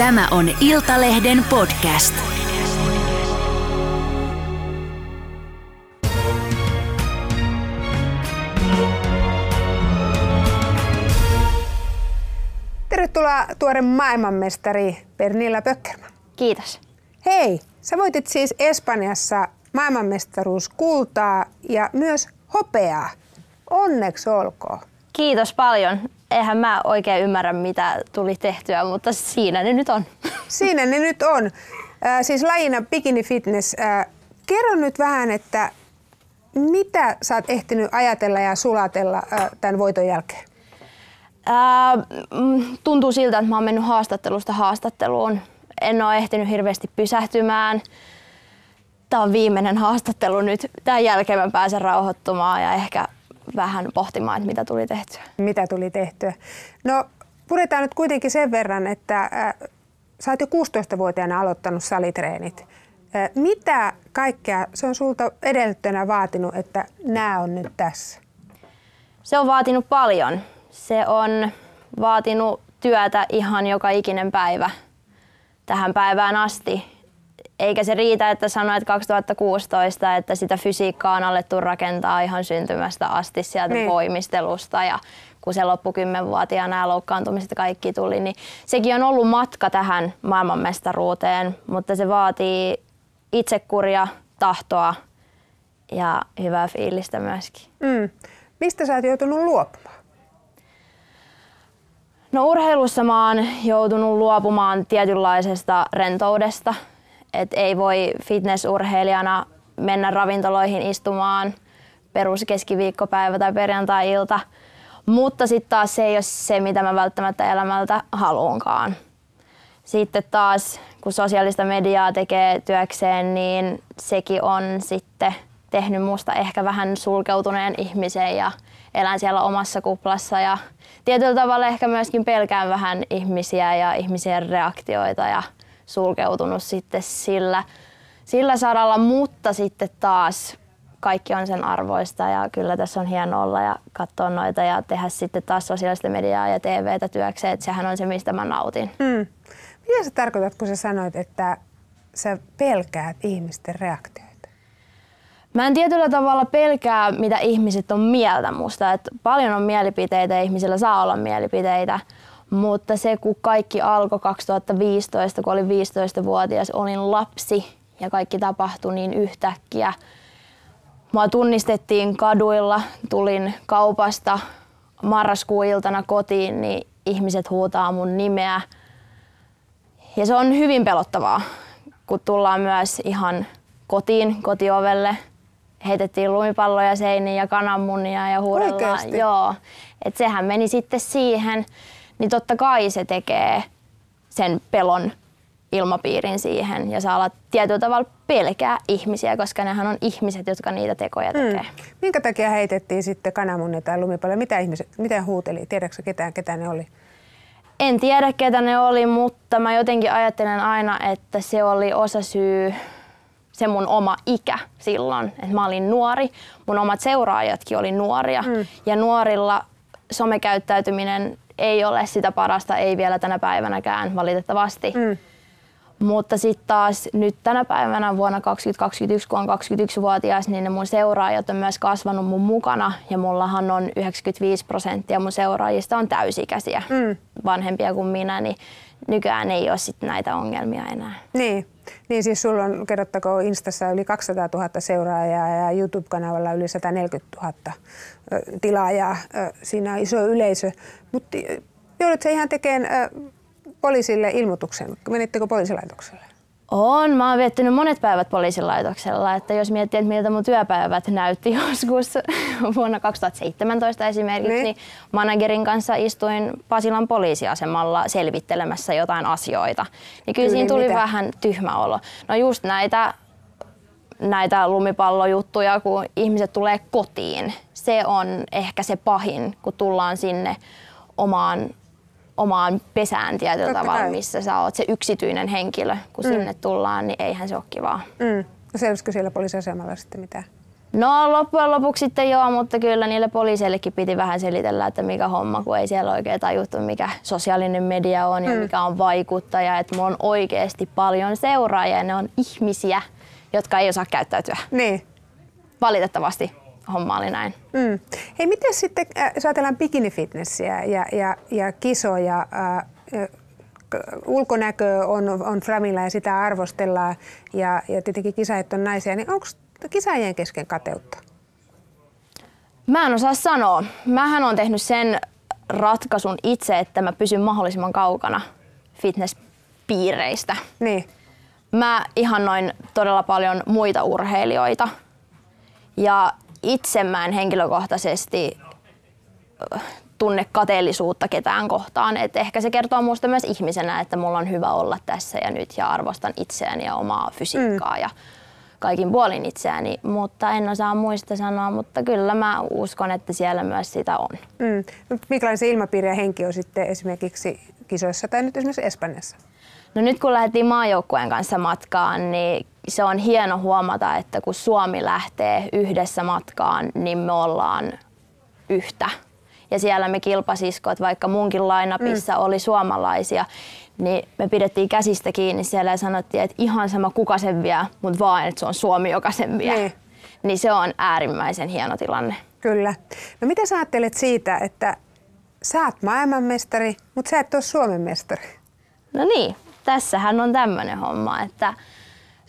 Tämä on Iltalehden podcast. Tervetuloa tuore maailmanmestari Pernilla Pöckerman. Kiitos. Hei, sä voitit siis Espanjassa maailmanmestaruus kultaa ja myös hopeaa. Onneksi olkoon. Kiitos paljon. Eihän mä oikein ymmärrä, mitä tuli tehtyä, mutta siinä ne nyt on. Siinä ne nyt on. Äh, siis lajina bikini fitness. Äh, kerro nyt vähän, että mitä sä oot ehtinyt ajatella ja sulatella äh, tämän voiton jälkeen? Ää, mm, tuntuu siltä, että mä oon mennyt haastattelusta haastatteluun. En ole ehtinyt hirveästi pysähtymään. Tämä on viimeinen haastattelu nyt. Tämän jälkeen mä pääsen rauhoittumaan ja ehkä vähän pohtimaan, että mitä tuli tehtyä. Mitä tuli tehtyä? No, puretaan nyt kuitenkin sen verran, että äh, sä oot jo 16-vuotiaana aloittanut salitreenit. Äh, mitä kaikkea se on sulta edellyttönä vaatinut, että nämä on nyt tässä? Se on vaatinut paljon. Se on vaatinut työtä ihan joka ikinen päivä tähän päivään asti. Eikä se riitä, että sanoit 2016, että sitä fysiikkaa on alettu rakentaa ihan syntymästä asti sieltä Niin. voimistelusta ja kun se loppu kymmenvuotiaana ja loukkaantumiset kaikki tuli, niin sekin on ollut matka tähän maailmanmestaruuteen, mutta se vaatii itsekuria, tahtoa ja hyvää fiilistä myöskin. Mm. Mistä sä oot joutunut luopumaan? No urheilussa mä oon joutunut luopumaan tietynlaisesta rentoudesta. Et ei voi fitnessurheilijana mennä ravintoloihin istumaan peruskeskiviikkopäivä tai perjantai-ilta. Mutta sitten taas se ei ole se, mitä mä välttämättä elämältä haluankaan. Sitten taas, kun sosiaalista mediaa tekee työkseen, niin sekin on sitten tehnyt musta ehkä vähän sulkeutuneen ihmisen ja elän siellä omassa kuplassa ja tietyllä tavalla ehkä myöskin pelkään vähän ihmisiä ja ihmisien reaktioita ja sulkeutunut sitten sillä, sillä saralla, mutta sitten taas kaikki on sen arvoista ja kyllä tässä on hieno olla ja katsoa noita ja tehdä sitten taas sosiaalista mediaa ja TVtä työkseen, että sehän on se, mistä mä nautin. Mm. Mitä sä tarkoitat, kun sä sanoit, että sä pelkäät ihmisten reaktioita? Mä en tietyllä tavalla pelkää, mitä ihmiset on mieltä musta. Et paljon on mielipiteitä ja ihmisillä saa olla mielipiteitä. Mutta se, kun kaikki alkoi 2015, kun olin 15-vuotias, olin lapsi ja kaikki tapahtui niin yhtäkkiä. Mua tunnistettiin kaduilla, tulin kaupasta marraskuun iltana kotiin, niin ihmiset huutaa mun nimeä. Ja se on hyvin pelottavaa, kun tullaan myös ihan kotiin, kotiovelle. Heitettiin lumipalloja seiniin ja kananmunia ja huudellaan. Joo. Et sehän meni sitten siihen, niin totta kai se tekee sen pelon ilmapiirin siihen ja sä alat tietyllä tavalla pelkää ihmisiä, koska nehän on ihmiset, jotka niitä tekoja tekee. Mm. Minkä takia heitettiin sitten kananmunia tai lumipalloja? Mitä ihmiset, mitä huuteli? Tiedätkö ketään, ketä ne oli? En tiedä, ketä ne oli, mutta mä jotenkin ajattelen aina, että se oli osa syy se mun oma ikä silloin, että mä olin nuori. Mun omat seuraajatkin oli nuoria. Mm. Ja nuorilla somekäyttäytyminen ei ole sitä parasta, ei vielä tänä päivänäkään valitettavasti. Mm. Mutta sitten taas nyt tänä päivänä vuonna 2021, kun on 21-vuotias, niin ne mun seuraajat on myös kasvanut mun mukana. Ja mullahan on 95 prosenttia mun seuraajista on täysikäisiä, Mm. vanhempia kuin minä, niin nykyään ei ole sit näitä ongelmia enää. Niin. Niin siis sulla on, kerrottakoon, Instassa yli 200 000 seuraajaa ja YouTube-kanavalla yli 140 000 ö, tilaajaa. Siinä on iso yleisö. Mutta joudut sä ihan tekemään poliisille ilmoituksen? Menittekö poliisilaitokselle? On. Mä oon viettänyt monet päivät poliisilaitoksella. Että jos miettii, että miltä mun työpäivät näytti joskus vuonna 2017 esimerkiksi, Niin. niin, managerin kanssa istuin Pasilan poliisiasemalla selvittelemässä jotain asioita. Niin kyllä Tyyliin siinä tuli mitä? vähän tyhmä olo. No just näitä, näitä lumipallojuttuja, kun ihmiset tulee kotiin. Se on ehkä se pahin, kun tullaan sinne omaan omaan pesään tietyllä Totta tavalla, kai. missä sä oot se yksityinen henkilö. Kun mm. sinne tullaan, niin eihän se ole kivaa. Mm. No selvisikö siellä poliisiasemalla sitten mitään? No loppujen lopuksi sitten joo, mutta kyllä niille poliiseillekin piti vähän selitellä, että mikä homma, kun ei siellä oikein tajuttu, mikä sosiaalinen media on ja mm. mikä on vaikuttaja. Että mulla on oikeasti paljon seuraajia ja ne on ihmisiä, jotka ei osaa käyttäytyä. Niin. Valitettavasti homma oli näin. Mm. Hei, miten sitten, äh, jos ajatellaan bikinifitnessiä ja, ja, ja kisoja, äh, ulkonäkö on, on Framilla ja sitä arvostellaan ja, ja tietenkin kisaajat on naisia, niin onko kisaajien kesken kateutta? Mä en osaa sanoa. Mähän on tehnyt sen ratkaisun itse, että mä pysyn mahdollisimman kaukana fitnesspiireistä. Niin. Mä ihannoin todella paljon muita urheilijoita ja itse mä en henkilökohtaisesti tunne kateellisuutta ketään kohtaan. Et ehkä se kertoo minusta myös ihmisenä, että mulla on hyvä olla tässä ja nyt ja arvostan itseäni ja omaa fysiikkaa mm. ja kaikin puolin itseäni, mutta en osaa muista sanoa, mutta kyllä mä uskon, että siellä myös sitä on. Mm. No, minkälainen se ilmapiiri ja henki on sitten esimerkiksi kisoissa tai nyt esimerkiksi Espanjassa? No nyt kun lähdettiin maajoukkueen kanssa matkaan, niin se on hieno huomata, että kun Suomi lähtee yhdessä matkaan, niin me ollaan yhtä. Ja siellä me kilpasiskot, vaikka munkin lainapissa mm. oli suomalaisia, niin me pidettiin käsistä kiinni siellä ja sanottiin, että ihan sama kuka sen vie, mutta vaan, että se on Suomi, joka sen vie. Niin. niin se on äärimmäisen hieno tilanne. Kyllä. No mitä sä ajattelet siitä, että sä oot maailmanmestari, mutta sä et ole Suomen mestari? No niin, tässähän on tämmöinen homma, että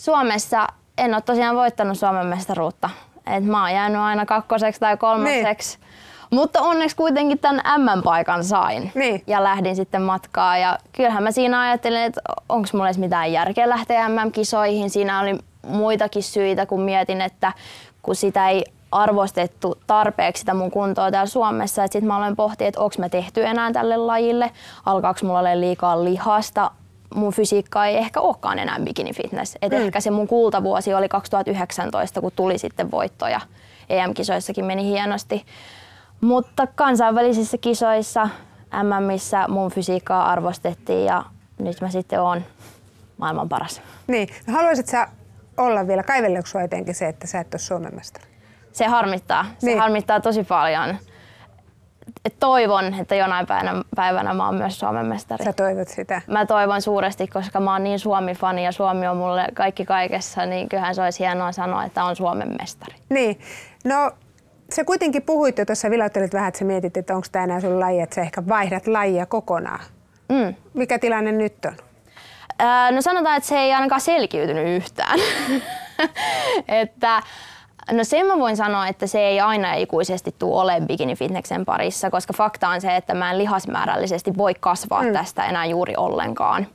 Suomessa en ole tosiaan voittanut Suomen mestaruutta. Et mä oon jäänyt aina kakkoseksi tai kolmoseksi. Niin. Mutta onneksi kuitenkin tämän M-paikan sain niin. ja lähdin sitten matkaa. Ja kyllähän mä siinä ajattelin, että onko mulla edes mitään järkeä lähteä MM-kisoihin. Siinä oli muitakin syitä, kun mietin, että kun sitä ei arvostettu tarpeeksi sitä mun kuntoa täällä Suomessa. Sitten mä aloin pohtia, että onko mä tehty enää tälle lajille, alkaako mulla olla liikaa lihasta, mun fysiikka ei ehkä olekaan enää bikini fitness. Et mm. Ehkä se mun kultavuosi oli 2019, kun tuli sitten voittoja. EM-kisoissakin meni hienosti. Mutta kansainvälisissä kisoissa MMissä mun fysiikkaa arvostettiin ja nyt mä sitten oon maailman paras. Niin. Haluaisit sä olla vielä, kaiveleeko etenkin se, että sä et ole Suomen mestari? Se harmittaa. Se niin. harmittaa tosi paljon. Et toivon, että jonain päivänä, päivänä mä oon myös Suomen mestari. Sä toivot sitä? Mä toivon suuresti, koska mä oon niin Suomi-fani ja Suomi on mulle kaikki kaikessa, niin kyllähän se olisi hienoa sanoa, että on Suomen mestari. Niin. No sä kuitenkin puhuit jo tuossa, vilauttelit vähän, että sä mietit, että onko tämä enää sun laji, että sä ehkä vaihdat lajia kokonaan. Mm. Mikä tilanne nyt on? Ää, no sanotaan, että se ei ainakaan selkiytynyt yhtään. että No sen mä voin sanoa, että se ei aina ikuisesti tule ole bikini-fitneksen parissa, koska fakta on se, että mä en lihasmäärällisesti voi kasvaa mm. tästä enää juuri ollenkaan.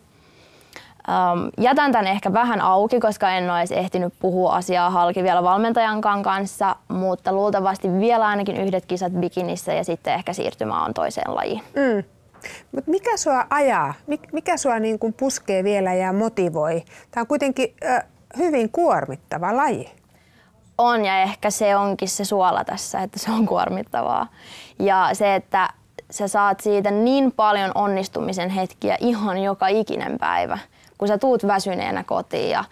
Um, jätän tämän ehkä vähän auki, koska en ole edes ehtinyt puhua asiaa halki vielä valmentajan kanssa, mutta luultavasti vielä ainakin yhdet kisat bikinissä ja sitten ehkä siirtymä on toiseen lajiin. Mm. Mut mikä sua ajaa? Mikä sua niin kuin puskee vielä ja motivoi? Tämä on kuitenkin äh, hyvin kuormittava laji. On ja ehkä se onkin se suola tässä, että se on kuormittavaa. Ja se, että sä saat siitä niin paljon onnistumisen hetkiä ihan joka ikinen päivä kun sä tuut väsyneenä kotiin ja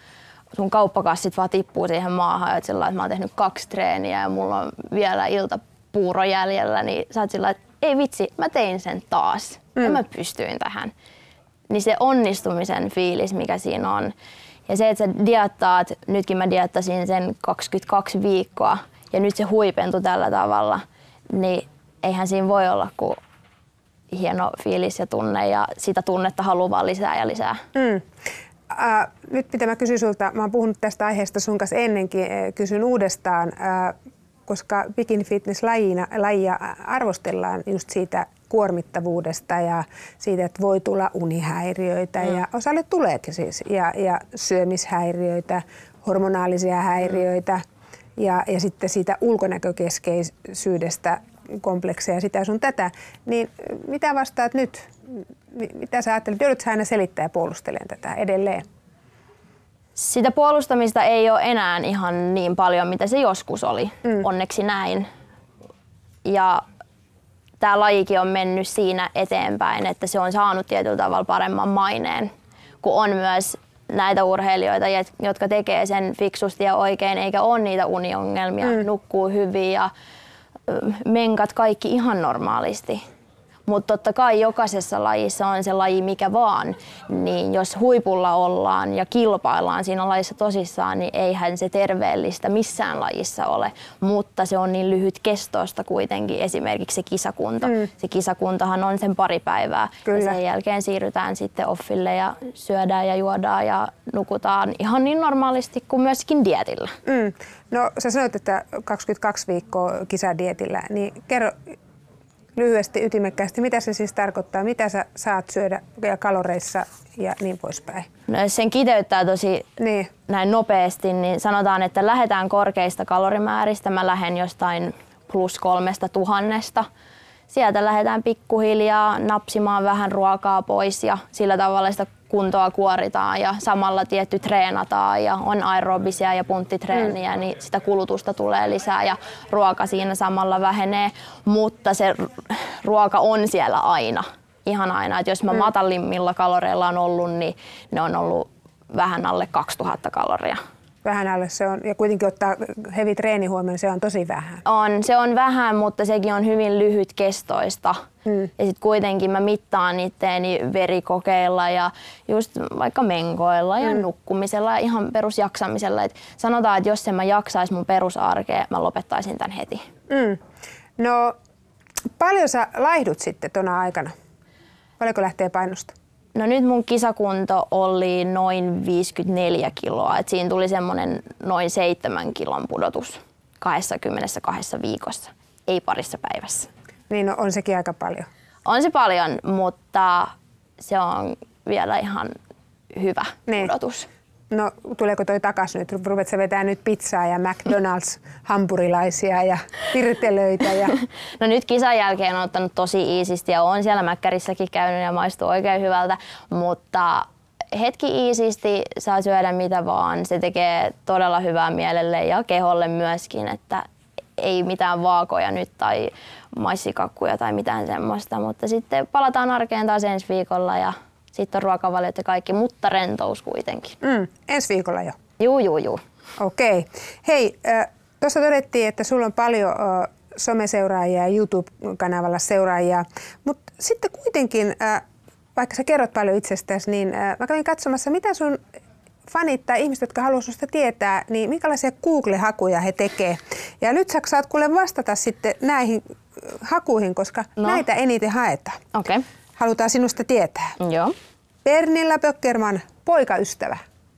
sun kauppakassit vaan tippuu siihen maahan, että sillä että mä oon tehnyt kaksi treeniä ja mulla on vielä iltapuuro jäljellä, niin sä oot sillä että ei vitsi, mä tein sen taas mm. ja mä pystyin tähän. Niin se onnistumisen fiilis, mikä siinä on. Ja se, että sä diettaat, nytkin mä diettasin sen 22 viikkoa ja nyt se huipentui tällä tavalla, niin eihän siinä voi olla kuin hieno fiilis ja tunne ja sitä tunnetta haluaa lisää ja lisää. Mm. Äh, nyt mitä mä kysyn sulta, mä oon puhunut tästä aiheesta sun kanssa ennenkin, kysyn uudestaan, äh, koska bikini fitness lajia arvostellaan just siitä kuormittavuudesta ja siitä, että voi tulla unihäiriöitä mm. ja osalle tuleekin siis ja, ja syömishäiriöitä, hormonaalisia häiriöitä ja, ja sitten siitä ulkonäkökeskeisyydestä komplekseja, sitä sun tätä, niin mitä vastaat nyt? Mitä sä ajattelet? Joudutko aina selittää ja puolustelemaan tätä edelleen? Sitä puolustamista ei ole enää ihan niin paljon, mitä se joskus oli. Mm. Onneksi näin. Ja tämä lajikin on mennyt siinä eteenpäin, että se on saanut tietyllä tavalla paremman maineen, kun on myös näitä urheilijoita, jotka tekee sen fiksusti ja oikein, eikä ole niitä uniongelmia, mm. nukkuu hyvin ja menkat kaikki ihan normaalisti. Mutta totta kai jokaisessa lajissa on se laji mikä vaan, niin jos huipulla ollaan ja kilpaillaan siinä lajissa tosissaan, niin eihän se terveellistä missään lajissa ole. Mutta se on niin lyhyt kestoista kuitenkin esimerkiksi se kisakunta. Mm. Se kisakuntahan on sen pari päivää Kyllä. ja sen jälkeen siirrytään sitten offille ja syödään ja juodaan ja nukutaan ihan niin normaalisti kuin myöskin dietillä. Mm. No sä sanoit, että 22 viikkoa kisadietillä, niin kerro lyhyesti ytimekkäästi, mitä se siis tarkoittaa, mitä sä saat syödä ja kaloreissa ja niin poispäin? No jos sen kiteyttää tosi niin. näin nopeasti, niin sanotaan, että lähdetään korkeista kalorimääristä. Mä lähden jostain plus kolmesta tuhannesta. Sieltä lähdetään pikkuhiljaa napsimaan vähän ruokaa pois ja sillä tavalla sitä kuntoa kuoritaan ja samalla tietty treenataan ja on aerobisia ja punttitreeniä, mm. niin sitä kulutusta tulee lisää ja ruoka siinä samalla vähenee, mutta se ruoka on siellä aina, ihan aina. Et jos mä mm. matalimmilla kaloreilla on ollut, niin ne on ollut vähän alle 2000 kaloria vähän alle se on, ja kuitenkin ottaa heavy treeni huomioon, se on tosi vähän. On, se on vähän, mutta sekin on hyvin lyhyt kestoista. Hmm. Ja sitten kuitenkin mä mittaan itteeni verikokeilla ja just vaikka menkoilla ja hmm. nukkumisella ja ihan perusjaksamisella. Et sanotaan, että jos en mä jaksaisi mun perusarkea, mä lopettaisin tämän heti. Hmm. No, paljon sä laihdut sitten tuona aikana? Paljonko lähtee painosta? No nyt mun kisakunto oli noin 54 kiloa, et siinä tuli semmoinen noin 7 kilon pudotus 22 viikossa, ei parissa päivässä. Niin no, on sekin aika paljon. On se paljon, mutta se on vielä ihan hyvä niin. pudotus. No tuleeko toi takas nyt? Ruvet sä vetää nyt pizzaa ja McDonald's hampurilaisia ja pirtelöitä? Ja... no nyt kisan jälkeen on ottanut tosi iisisti ja on siellä Mäkkärissäkin käynyt ja maistuu oikein hyvältä, mutta hetki iisisti saa syödä mitä vaan. Se tekee todella hyvää mielelle ja keholle myöskin, että ei mitään vaakoja nyt tai maissikakkuja tai mitään semmoista, mutta sitten palataan arkeen taas ensi viikolla ja sitten on ruokavaliot ja kaikki, mutta rentous kuitenkin. Mm, ensi viikolla jo? Juu, juu, juu. Okei. Okay. Hei, äh, tuossa todettiin, että sulla on paljon äh, someseuraajia ja YouTube-kanavalla seuraajia, mutta sitten kuitenkin, äh, vaikka sä kerrot paljon itsestäsi, niin äh, mä kävin katsomassa, mitä sun fanit tai ihmiset, jotka haluaisivat sinusta tietää, niin minkälaisia Google-hakuja he tekee. Ja nyt sä saat kuule vastata sitten näihin hakuihin, koska no. näitä eniten haetaan. Okay halutaan sinusta tietää. Joo. Pernilla Pöckerman, poikaystävä.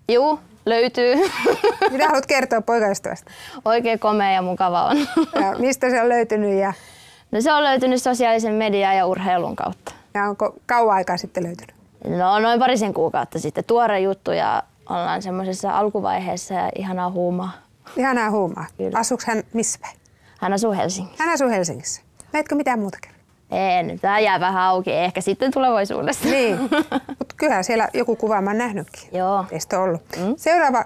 Joo, löytyy. Mitä haluat kertoa poikaystävästä? Oikein komea ja mukava on. Ja mistä se on löytynyt? Ja... No se on löytynyt sosiaalisen median ja urheilun kautta. Ja onko kauan aikaa sitten löytynyt? No noin parisen kuukautta sitten. Tuore juttu ja ollaan semmoisessa alkuvaiheessa ja ihanaa huumaa. Ihanaa huumaa. Asuuko hän missä päin? Hän asuu Helsingissä. Hän asuu Helsingissä. Näetkö mitään muuta kerran? En, tämä jää vähän auki, ehkä sitten tulevaisuudessa. Niin, mutta kyllähän siellä joku kuva mä oon nähnytkin. Joo. Teistä ollut. Mm. Seuraava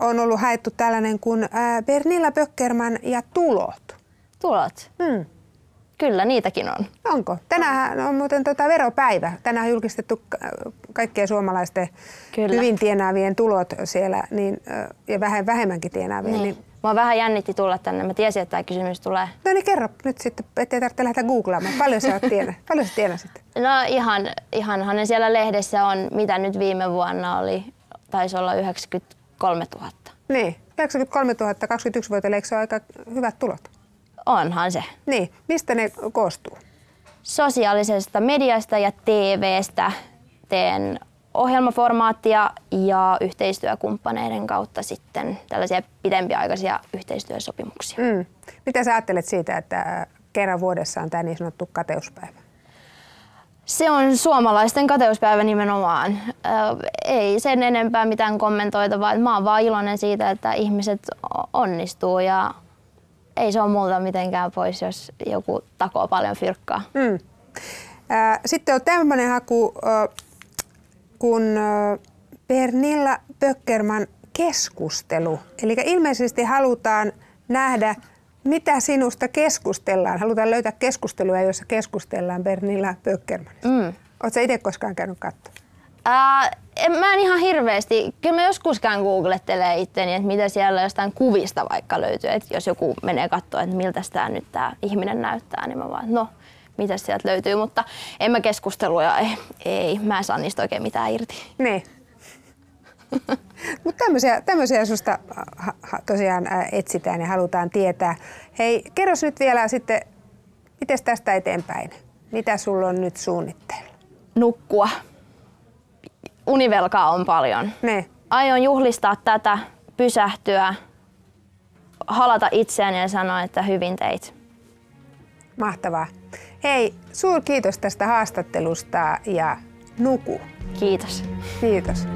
on ollut haettu tällainen kuin Bernilla Böckerman ja tulot. Tulot? Mm. Kyllä, niitäkin on. Onko? Tänään on muuten tota veropäivä. Tänään on julkistettu kaikkien suomalaisten Kyllä. hyvin tienaavien tulot siellä niin, ja vähän vähemmänkin tienaavien. Niin. Niin Mua vähän jännitti tulla tänne. Mä tiesin, että tämä kysymys tulee. No niin kerro nyt sitten, ettei tarvitse lähteä googlaamaan. Paljon sä tienä? Paljon sä tienasit? No ihan, ihanhan siellä lehdessä on, mitä nyt viime vuonna oli. Taisi olla 93 000. Niin, 93 000 21 vuotta, eikö se ole aika hyvät tulot? Onhan se. Niin, mistä ne koostuu? Sosiaalisesta mediasta ja TVstä teen ohjelmaformaattia ja yhteistyökumppaneiden kautta sitten tällaisia pidempiaikaisia yhteistyösopimuksia. Mm. Mitä sä ajattelet siitä, että kerran vuodessa on tämä niin sanottu kateuspäivä? Se on suomalaisten kateuspäivä nimenomaan. ei sen enempää mitään kommentoita, vaan mä oon vaan iloinen siitä, että ihmiset onnistuu ja ei se ole multa mitenkään pois, jos joku takoo paljon fyrkkaa. Mm. Sitten on tämmöinen haku kun Pernilla Pöckerman keskustelu. Eli ilmeisesti halutaan nähdä, mitä sinusta keskustellaan. Halutaan löytää keskustelua, jossa keskustellaan Pernilla Pöckerman. Mm. Oletko itse koskaan käynyt katsomaan? Ää, en, mä en ihan hirveästi, kyllä mä joskus käyn googlettelee itteni, että mitä siellä jostain kuvista vaikka löytyy. Että jos joku menee katsoa, että miltä tämä nyt tämä ihminen näyttää, niin mä vaan, no, mitä sieltä löytyy. Mutta en mä keskusteluja, ei, ei mä en saa niistä oikein mitään irti. Niin. Mutta tämmöisiä, tämmöisiä susta tosiaan ää, etsitään ja halutaan tietää. Hei, kerros nyt vielä sitten, miten tästä eteenpäin? Mitä sulla on nyt suunnitteilla? Nukkua. Univelkaa on paljon. Ne. Aion juhlistaa tätä, pysähtyä, halata itseäni ja sanoa, että hyvin teit. Mahtavaa. Hei, suur kiitos tästä haastattelusta ja nuku. Kiitos. Kiitos.